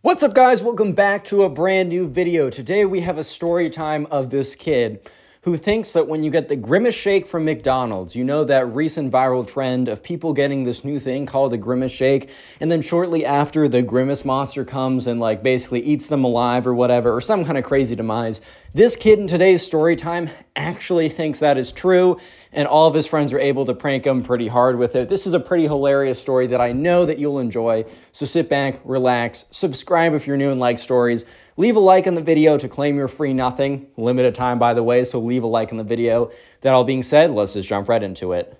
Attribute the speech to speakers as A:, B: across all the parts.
A: What's up, guys? Welcome back to a brand new video. Today we have a story time of this kid who thinks that when you get the Grimace Shake from McDonald's, you know that recent viral trend of people getting this new thing called the Grimace Shake, and then shortly after the Grimace monster comes and like basically eats them alive or whatever, or some kind of crazy demise. This kid in today's story time actually thinks that is true, and all of his friends are able to prank him pretty hard with it. This is a pretty hilarious story that I know that you'll enjoy. So sit back, relax, subscribe if you're new and like stories. Leave a like on the video to claim your free nothing. Limited time, by the way, so leave a like on the video. That all being said, let's just jump right into it.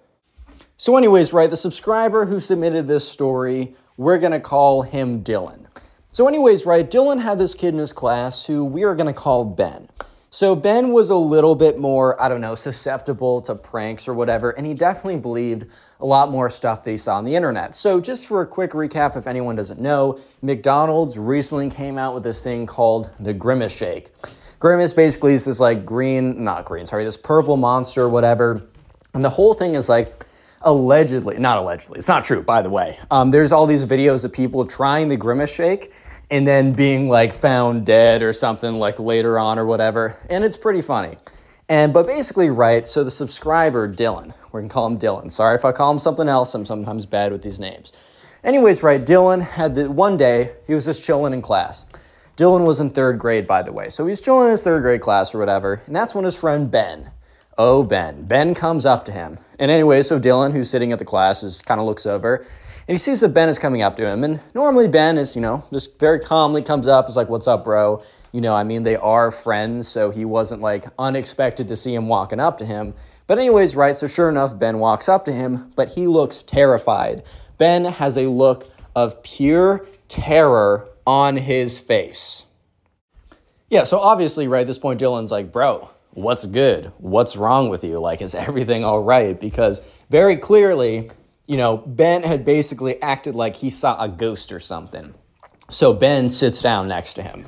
A: So, anyways, right, the subscriber who submitted this story, we're gonna call him Dylan. So, anyways, right, Dylan had this kid in his class who we are gonna call Ben. So Ben was a little bit more, I don't know, susceptible to pranks or whatever, and he definitely believed a lot more stuff that he saw on the internet. So just for a quick recap, if anyone doesn't know, McDonald's recently came out with this thing called the Grimace Shake. Grimace basically is this like green, not green, sorry, this purple monster, whatever. And the whole thing is like allegedly, not allegedly, it's not true, by the way. Um, there's all these videos of people trying the Grimace Shake and then being like found dead or something like later on or whatever. And it's pretty funny. And but basically, right, so the subscriber, Dylan, we can call him Dylan. Sorry if I call him something else, I'm sometimes bad with these names. Anyways, right, Dylan had the one day, he was just chilling in class. Dylan was in third grade, by the way. So he's chilling in his third grade class or whatever, and that's when his friend Ben, oh Ben, Ben comes up to him. And anyway, so Dylan, who's sitting at the class, is kind of looks over and he sees that Ben is coming up to him. And normally Ben is, you know, just very calmly comes up, is like, What's up, bro? You know, I mean, they are friends, so he wasn't like unexpected to see him walking up to him. But, anyways, right, so sure enough, Ben walks up to him, but he looks terrified. Ben has a look of pure terror on his face. Yeah, so obviously, right, at this point, Dylan's like, bro, what's good? What's wrong with you? Like, is everything all right? Because very clearly, you know, Ben had basically acted like he saw a ghost or something. So Ben sits down next to him.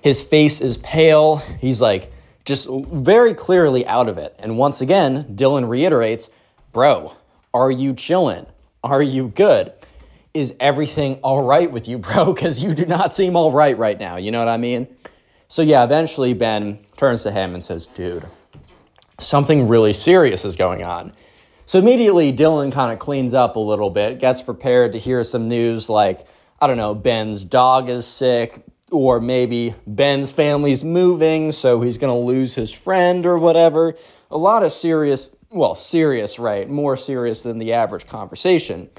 A: His face is pale. He's like just very clearly out of it. And once again, Dylan reiterates, Bro, are you chilling? Are you good? Is everything all right with you, bro? Because you do not seem all right right now. You know what I mean? So, yeah, eventually Ben turns to him and says, Dude, something really serious is going on. So immediately, Dylan kind of cleans up a little bit, gets prepared to hear some news like, I don't know, Ben's dog is sick, or maybe Ben's family's moving, so he's going to lose his friend or whatever. A lot of serious, well, serious, right? More serious than the average conversation.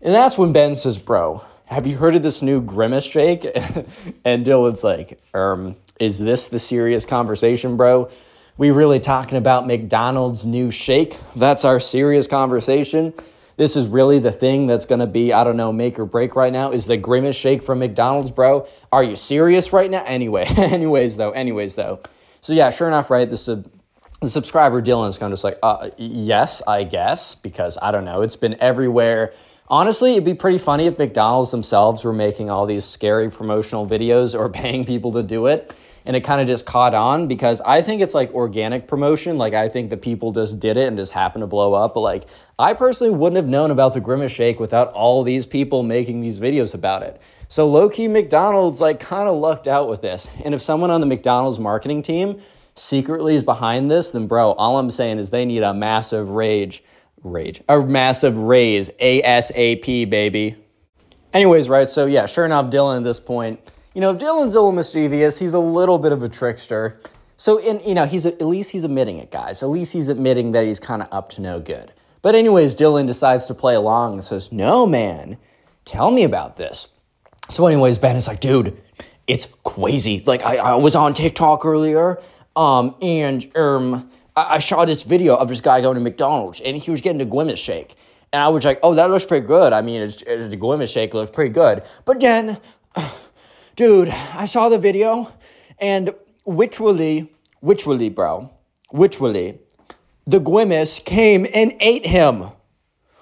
A: And that's when Ben says, Bro, have you heard of this new Grimace Shake? and Dylan's like, um, is this the serious conversation, bro? We really talking about McDonald's new shake? That's our serious conversation. This is really the thing that's going to be, I don't know, make or break right now. Is the Grimace shake from McDonald's, bro? Are you serious right now? Anyway, anyways, though, anyways, though. So, yeah, sure enough, right? The, sub- the subscriber Dylan is kind of just like, uh, yes, I guess, because I don't know. It's been everywhere. Honestly, it'd be pretty funny if McDonald's themselves were making all these scary promotional videos or paying people to do it and it kind of just caught on because I think it's like organic promotion. Like I think the people just did it and just happened to blow up. But like I personally wouldn't have known about the Grimace Shake without all these people making these videos about it. So low key McDonald's like kind of lucked out with this. And if someone on the McDonald's marketing team secretly is behind this, then bro, all I'm saying is they need a massive rage, rage, a massive raise, ASAP, baby. Anyways, right, so yeah, sure enough, Dylan at this point, you know, Dylan's a little mischievous. He's a little bit of a trickster. So, in, you know, he's at least he's admitting it, guys. At least he's admitting that he's kind of up to no good. But anyways, Dylan decides to play along and says, "No, man, tell me about this." So, anyways, Ben is like, "Dude, it's crazy. Like, I, I was on TikTok earlier, um, and um, I, I saw this video of this guy going to McDonald's, and he was getting a Grimace shake." And I was like, oh, that looks pretty good. I mean, it's, it's the Grimace shake looks pretty good. But then, dude, I saw the video, and literally, literally, bro, literally, the Grimace came and ate him.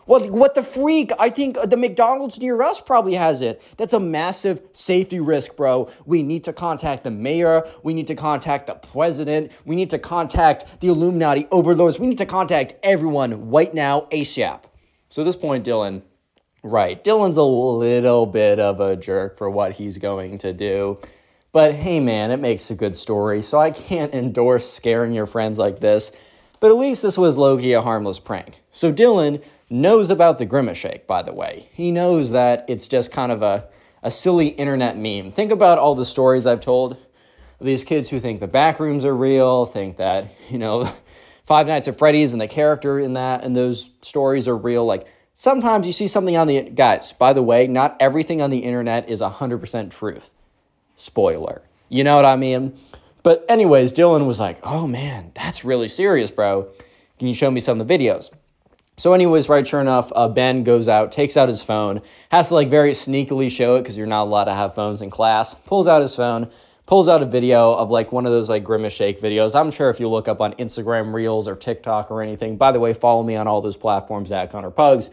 A: What, what the freak? I think the McDonald's near us probably has it. That's a massive safety risk, bro. We need to contact the mayor. We need to contact the president. We need to contact the Illuminati overlords. We need to contact everyone right now, ASAP. So at this point, Dylan, right, Dylan's a little bit of a jerk for what he's going to do. But hey, man, it makes a good story. So I can't endorse scaring your friends like this. But at least this was Loki a harmless prank. So Dylan knows about the Grimace Shake, by the way. He knows that it's just kind of a, a silly internet meme. Think about all the stories I've told these kids who think the back rooms are real, think that, you know, Five Nights at Freddy's and the character in that and those stories are real. Like sometimes you see something on the guys, by the way, not everything on the internet is 100% truth. Spoiler. You know what I mean? But anyways, Dylan was like, "Oh man, that's really serious, bro. Can you show me some of the videos?" So, anyways, right, sure enough, uh, Ben goes out, takes out his phone, has to like very sneakily show it because you're not allowed to have phones in class. Pulls out his phone, pulls out a video of like one of those like grimace shake videos. I'm sure if you look up on Instagram Reels or TikTok or anything. By the way, follow me on all those platforms at Connor Pugs.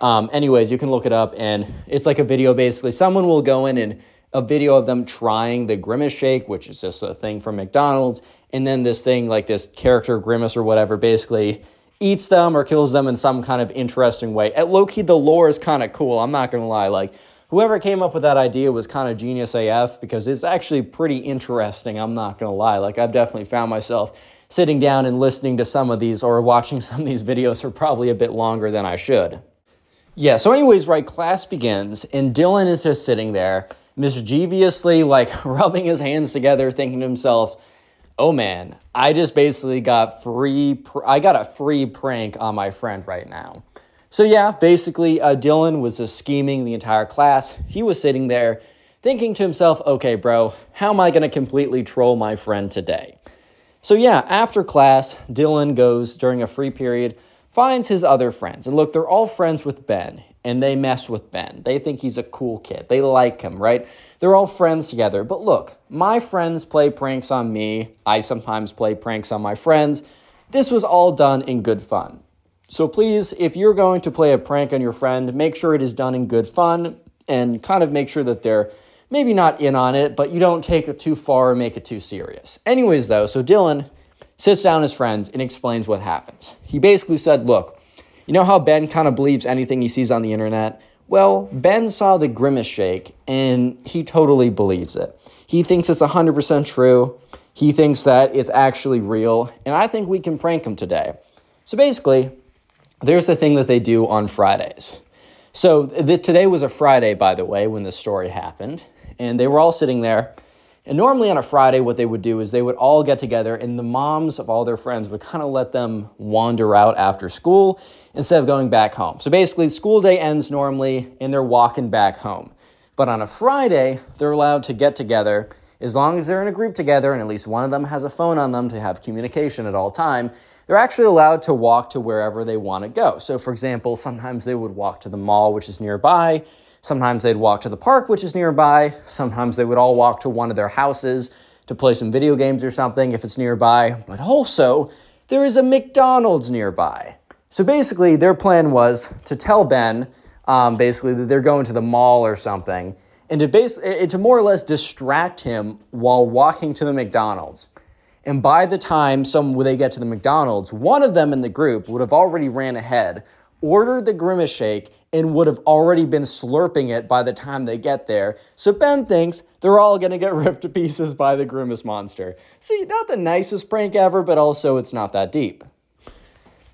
A: Um, anyways, you can look it up, and it's like a video basically. Someone will go in and a video of them trying the grimace shake, which is just a thing from McDonald's, and then this thing like this character grimace or whatever basically eats them or kills them in some kind of interesting way. At low key, the lore is kind of cool. I'm not gonna lie, like whoever came up with that idea was kind of genius AF because it's actually pretty interesting. I'm not gonna lie. Like, I've definitely found myself sitting down and listening to some of these or watching some of these videos for probably a bit longer than I should. Yeah, so, anyways, right, class begins, and Dylan is just sitting there, mischievously, like rubbing his hands together, thinking to himself, oh man, I just basically got free, pr- I got a free prank on my friend right now. So, yeah, basically, uh, Dylan was just scheming the entire class. He was sitting there thinking to himself, okay, bro, how am I going to completely troll my friend today? So, yeah, after class, Dylan goes during a free period, finds his other friends. And look, they're all friends with Ben, and they mess with Ben. They think he's a cool kid. They like him, right? They're all friends together. But look, my friends play pranks on me. I sometimes play pranks on my friends. This was all done in good fun. So please, if you're going to play a prank on your friend, make sure it is done in good fun and kind of make sure that they're maybe not in on it, but you don't take it too far and make it too serious. Anyways, though, so Dylan sits down his friends and explains what happened. He basically said, Look, you know how Ben kind of believes anything he sees on the internet? Well, Ben saw the grimace shake and he totally believes it. He thinks it's 100% true. He thinks that it's actually real, and I think we can prank him today. So basically, there's a thing that they do on Fridays. So the, today was a Friday, by the way, when the story happened, and they were all sitting there. And normally on a Friday, what they would do is they would all get together, and the moms of all their friends would kind of let them wander out after school instead of going back home. So basically, school day ends normally, and they're walking back home. But on a Friday, they're allowed to get together as long as they're in a group together and at least one of them has a phone on them to have communication at all time they're actually allowed to walk to wherever they want to go. So, for example, sometimes they would walk to the mall, which is nearby. Sometimes they'd walk to the park, which is nearby. Sometimes they would all walk to one of their houses to play some video games or something if it's nearby. But also, there is a McDonald's nearby. So basically, their plan was to tell Ben, um, basically, that they're going to the mall or something, and to, base, to more or less distract him while walking to the McDonald's. And by the time some they get to the McDonald's, one of them in the group would have already ran ahead, ordered the grimace shake, and would have already been slurping it by the time they get there. So Ben thinks they're all gonna get ripped to pieces by the grimace monster. See, not the nicest prank ever, but also it's not that deep.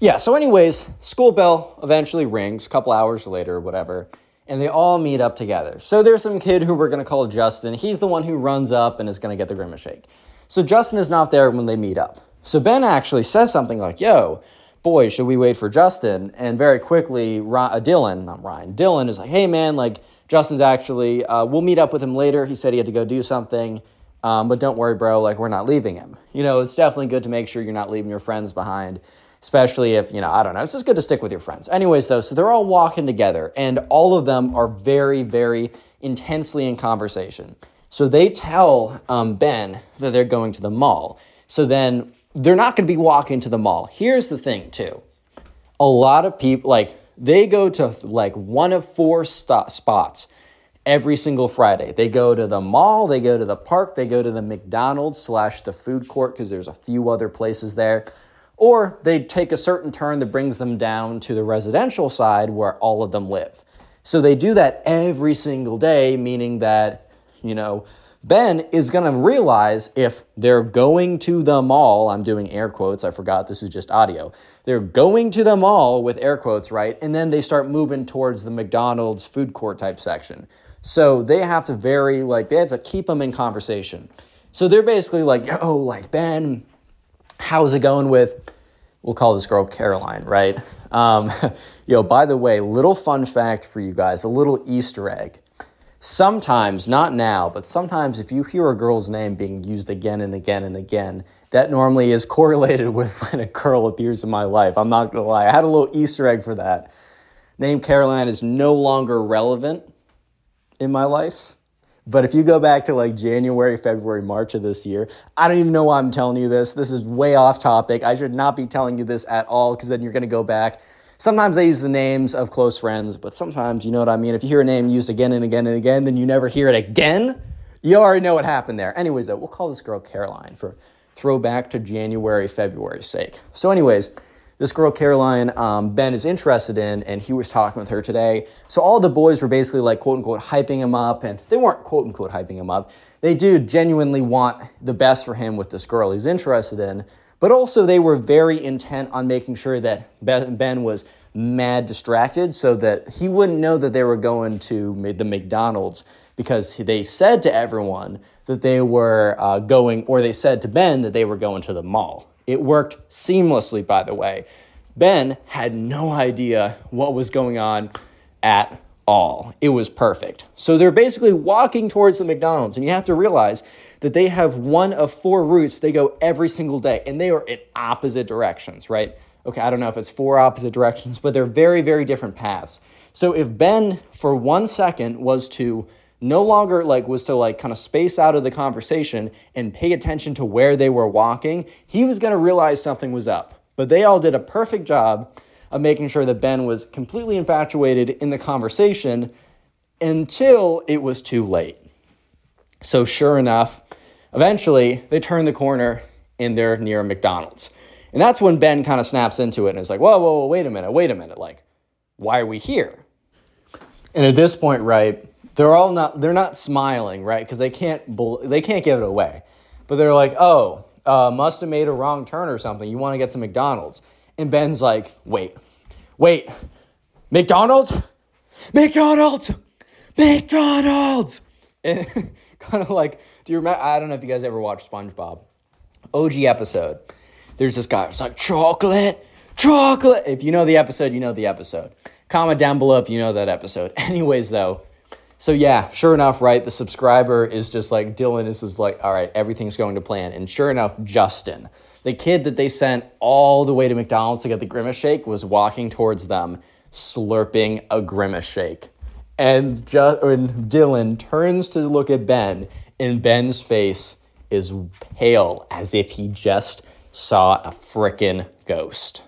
A: Yeah, so anyways, school bell eventually rings a couple hours later, whatever. and they all meet up together. So there's some kid who we're gonna call Justin. He's the one who runs up and is gonna get the Grimace Shake. So Justin is not there when they meet up. So Ben actually says something like, Yo, boy, should we wait for Justin? And very quickly, uh, Dylan, not Ryan, Dylan is like, Hey man, like, Justin's actually, uh, we'll meet up with him later. He said he had to go do something. Um, but don't worry, bro, like, we're not leaving him. You know, it's definitely good to make sure you're not leaving your friends behind especially if, you know, I don't know, it's just good to stick with your friends. Anyways, though, so they're all walking together and all of them are very, very intensely in conversation. So they tell um, Ben that they're going to the mall. So then they're not going to be walking to the mall. Here's the thing, too. A lot of people, like, they go to like one of four st- spots every single Friday. They go to the mall, they go to the park, they go to the McDonald's slash the food court because there's a few other places there or they take a certain turn that brings them down to the residential side where all of them live. So they do that every single day, meaning that, you know, Ben is going to realize if they're going to the mall, I'm doing air quotes, I forgot this is just audio. They're going to the mall with air quotes, right? And then they start moving towards the McDonald's food court type section. So they have to very, like, they have to keep them in conversation. So they're basically like, oh, like, Ben, how's it going with, we'll call this girl Caroline, right? Um, yo, by the way, little fun fact for you guys, a little Easter egg. Sometimes, not now, but sometimes if you hear a girl's name being used again and again and again, that normally is correlated with when a girl appears in my life. I'm not gonna lie, I had a little Easter egg for that. Name Caroline is no longer relevant in my life. But if you go back to like January, February, March of this year, I don't even know why I'm telling you this. This is way off topic. I should not be telling you this at all because then you're going to go back. Sometimes I use the names of close friends, but sometimes, you know what I mean? If you hear a name used again and again and again, then you never hear it again, you already know what happened there. Anyways, though, we'll call this girl Caroline for throwback to January, February's sake. So, anyways, this girl Caroline um, Ben is interested in, and he was talking with her today. So all the boys were basically like quote unquote hyping him up, and they weren't quote unquote hyping him up. They do genuinely want the best for him with this girl he's interested in, but also they were very intent on making sure that Ben was mad distracted so that he wouldn't know that they were going to the McDonald's because they said to everyone that they were uh, going, or they said to Ben that they were going to the mall. It worked seamlessly, by the way. Ben had no idea what was going on at all. It was perfect. So they're basically walking towards the McDonald's, and you have to realize that they have one of four routes they go every single day, and they are in opposite directions, right? Okay, I don't know if it's four opposite directions, but they're very, very different paths. So if Ben, for one second, was to no longer like was to like kind of space out of the conversation and pay attention to where they were walking, he was going to realize something was up. But they all did a perfect job of making sure that Ben was completely infatuated in the conversation until it was too late. So sure enough, eventually they turn the corner and they're near McDonald's. And that's when Ben kind of snaps into it and is like, whoa, whoa, whoa, wait a minute, wait a minute. Like, why are we here? And at this point, right, they're all not they're not smiling, right? Because they can't they can't give it away. But they're like, oh, uh, must have made a wrong turn or something. You want to get some McDonald's? And Ben's like, wait, wait, McDonald's, McDonald's, McDonald's, and kind of like, do you remember? I don't know if you guys ever watched SpongeBob, OG episode. There's this guy. It's like chocolate, chocolate. If you know the episode, you know the episode. Comment down below if you know that episode. Anyways, though so yeah, sure enough, right? The subscriber is just like Dylan This is like, all right, everything's going to plan. And sure enough, Justin, the kid that they sent all the way to McDonald's to get the grimace shake, was walking towards them, slurping a grimace shake. And, just, and Dylan turns to look at Ben, and Ben's face is pale as if he just saw a frickin' ghost.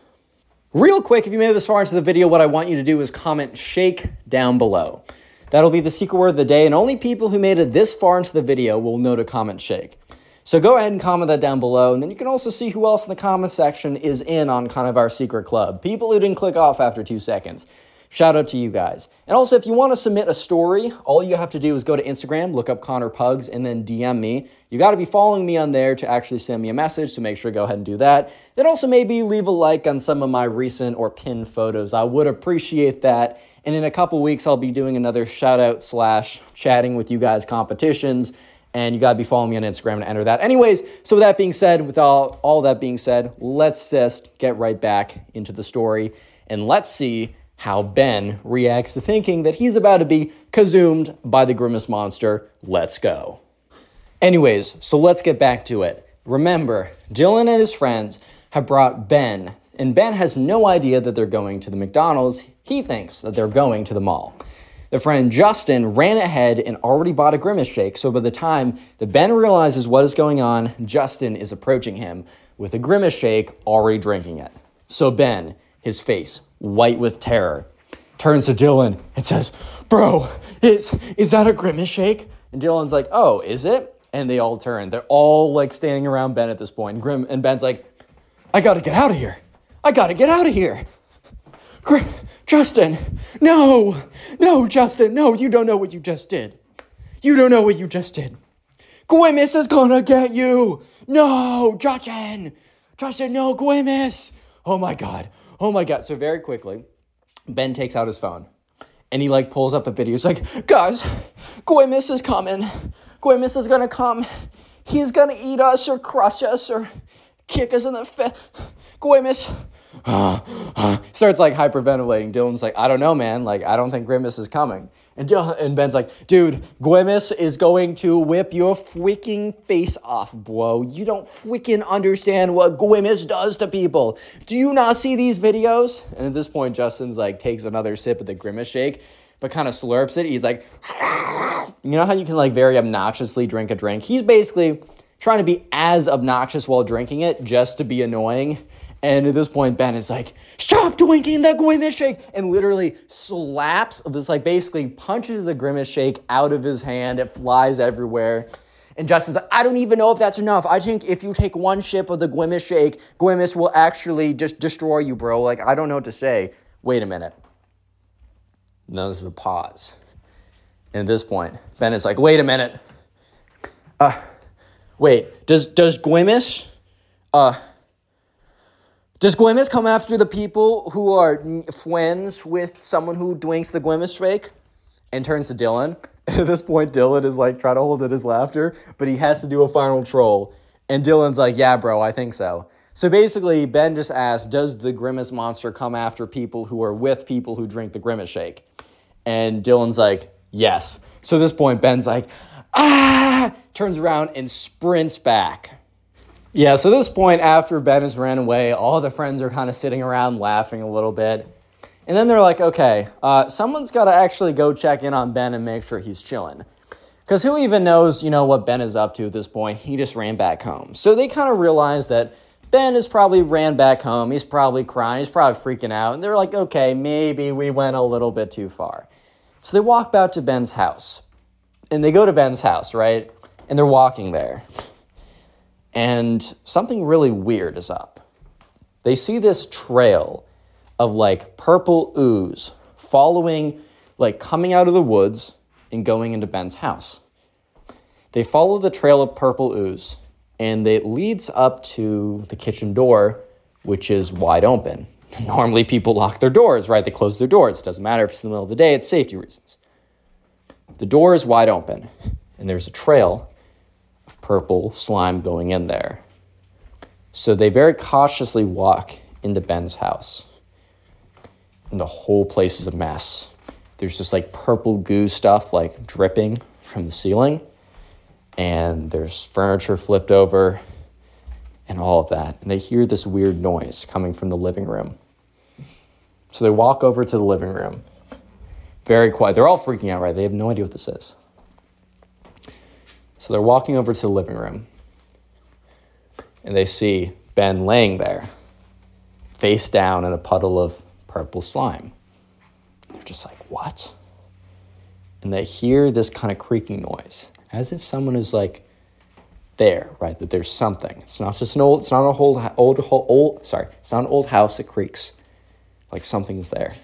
A: Real quick, if you made it this far into the video, what I want you to do is comment shake down below. That'll be the secret word of the day, and only people who made it this far into the video will know to comment shake. So go ahead and comment that down below, and then you can also see who else in the comment section is in on kind of our secret club. People who didn't click off after two seconds. Shout out to you guys. And also, if you want to submit a story, all you have to do is go to Instagram, look up Connor Pugs, and then DM me. You got to be following me on there to actually send me a message, so make sure to go ahead and do that. Then also maybe leave a like on some of my recent or pinned photos. I would appreciate that. And in a couple weeks, I'll be doing another shout out slash chatting with you guys competitions. And you got to be following me on Instagram to enter that. Anyways, so with that being said, with all, all that being said, let's just get right back into the story and let's see how Ben reacts to thinking that he's about to be consumed by the Grimace Monster. Let's go. Anyways, so let's get back to it. Remember, Dylan and his friends have brought Ben, and Ben has no idea that they're going to the McDonald's. He thinks that they're going to the mall. The friend Justin ran ahead and already bought a Grimace shake, so by the time that Ben realizes what is going on, Justin is approaching him with a Grimace shake, already drinking it. So Ben, his face white with terror, turns to Dylan and says, Bro, is, is that a Grimace shake? And Dylan's like, Oh, is it? And they all turn. They're all like standing around Ben at this point. Grim, and Ben's like, I gotta get out of here. I gotta get out of here. Gr- Justin, no, no, Justin, no, you don't know what you just did. You don't know what you just did. Grimace is gonna get you. No, Justin, Justin, no, Grimace. Oh my God, oh my God. So very quickly, Ben takes out his phone and he like pulls up the video. He's like, guys, Grimace is coming. Grimace is gonna come. He's gonna eat us or crush us or kick us in the face. Grimace. Starts like hyperventilating. Dylan's like, I don't know, man. Like, I don't think Grimace is coming. And, Dylan, and Ben's like, dude, Grimace is going to whip your freaking face off, bro. You don't freaking understand what Grimace does to people. Do you not see these videos? And at this point, Justin's like, takes another sip of the Grimace shake, but kind of slurps it. He's like, you know how you can like very obnoxiously drink a drink? He's basically trying to be as obnoxious while drinking it just to be annoying. And at this point, Ben is like, stop drinking the grimace shake, and literally slaps this, like basically punches the grimace shake out of his hand. It flies everywhere. And Justin's like, I don't even know if that's enough. I think if you take one sip of the grimace shake, grimace will actually just destroy you, bro. Like, I don't know what to say. Wait a minute. No, there's a pause. And at this point, Ben is like, wait a minute. Uh, wait, does does Grimace, uh, does Grimace come after the people who are friends with someone who drinks the Grimace shake? And turns to Dylan. At this point, Dylan is like trying to hold in his laughter, but he has to do a final troll. And Dylan's like, yeah, bro, I think so. So basically, Ben just asked, does the Grimace monster come after people who are with people who drink the Grimace shake? And Dylan's like, yes. So at this point, Ben's like, ah, turns around and sprints back. Yeah, so this point, after Ben has ran away, all the friends are kind of sitting around laughing a little bit. And then they're like, okay, uh, someone's got to actually go check in on Ben and make sure he's chilling. Because who even knows, you know, what Ben is up to at this point? He just ran back home. So they kind of realize that Ben has probably ran back home. He's probably crying. He's probably freaking out. And they're like, okay, maybe we went a little bit too far. So they walk back to Ben's house. And they go to Ben's house, right? And they're walking there and something really weird is up. They see this trail of like purple ooze following, like coming out of the woods and going into Ben's house. They follow the trail of purple ooze and it leads up to the kitchen door, which is wide open. Normally, people lock their doors, right? They close their doors. It doesn't matter if it's in the middle of the day, it's safety reasons. The door is wide open, and there's a trail purple slime going in there. So they very cautiously walk into Ben's house. And the whole place is a mess. There's just like purple goo stuff like dripping from the ceiling. And there's furniture flipped over and all of that. And they hear this weird noise coming from the living room. So they walk over to the living room. Very quiet. They're all freaking out, right? They have no idea what this is. So they're walking over to the living room and they see Ben laying there, face down in a puddle of purple slime. They're just like, what? And they hear this kind of creaking noise, as if someone is like there, right? That there's something. It's not just an old, it's not a old, old, old, sorry, it's not an old house that creaks. Like something's there.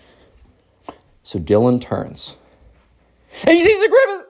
A: So Dylan turns. And he sees the Grimace!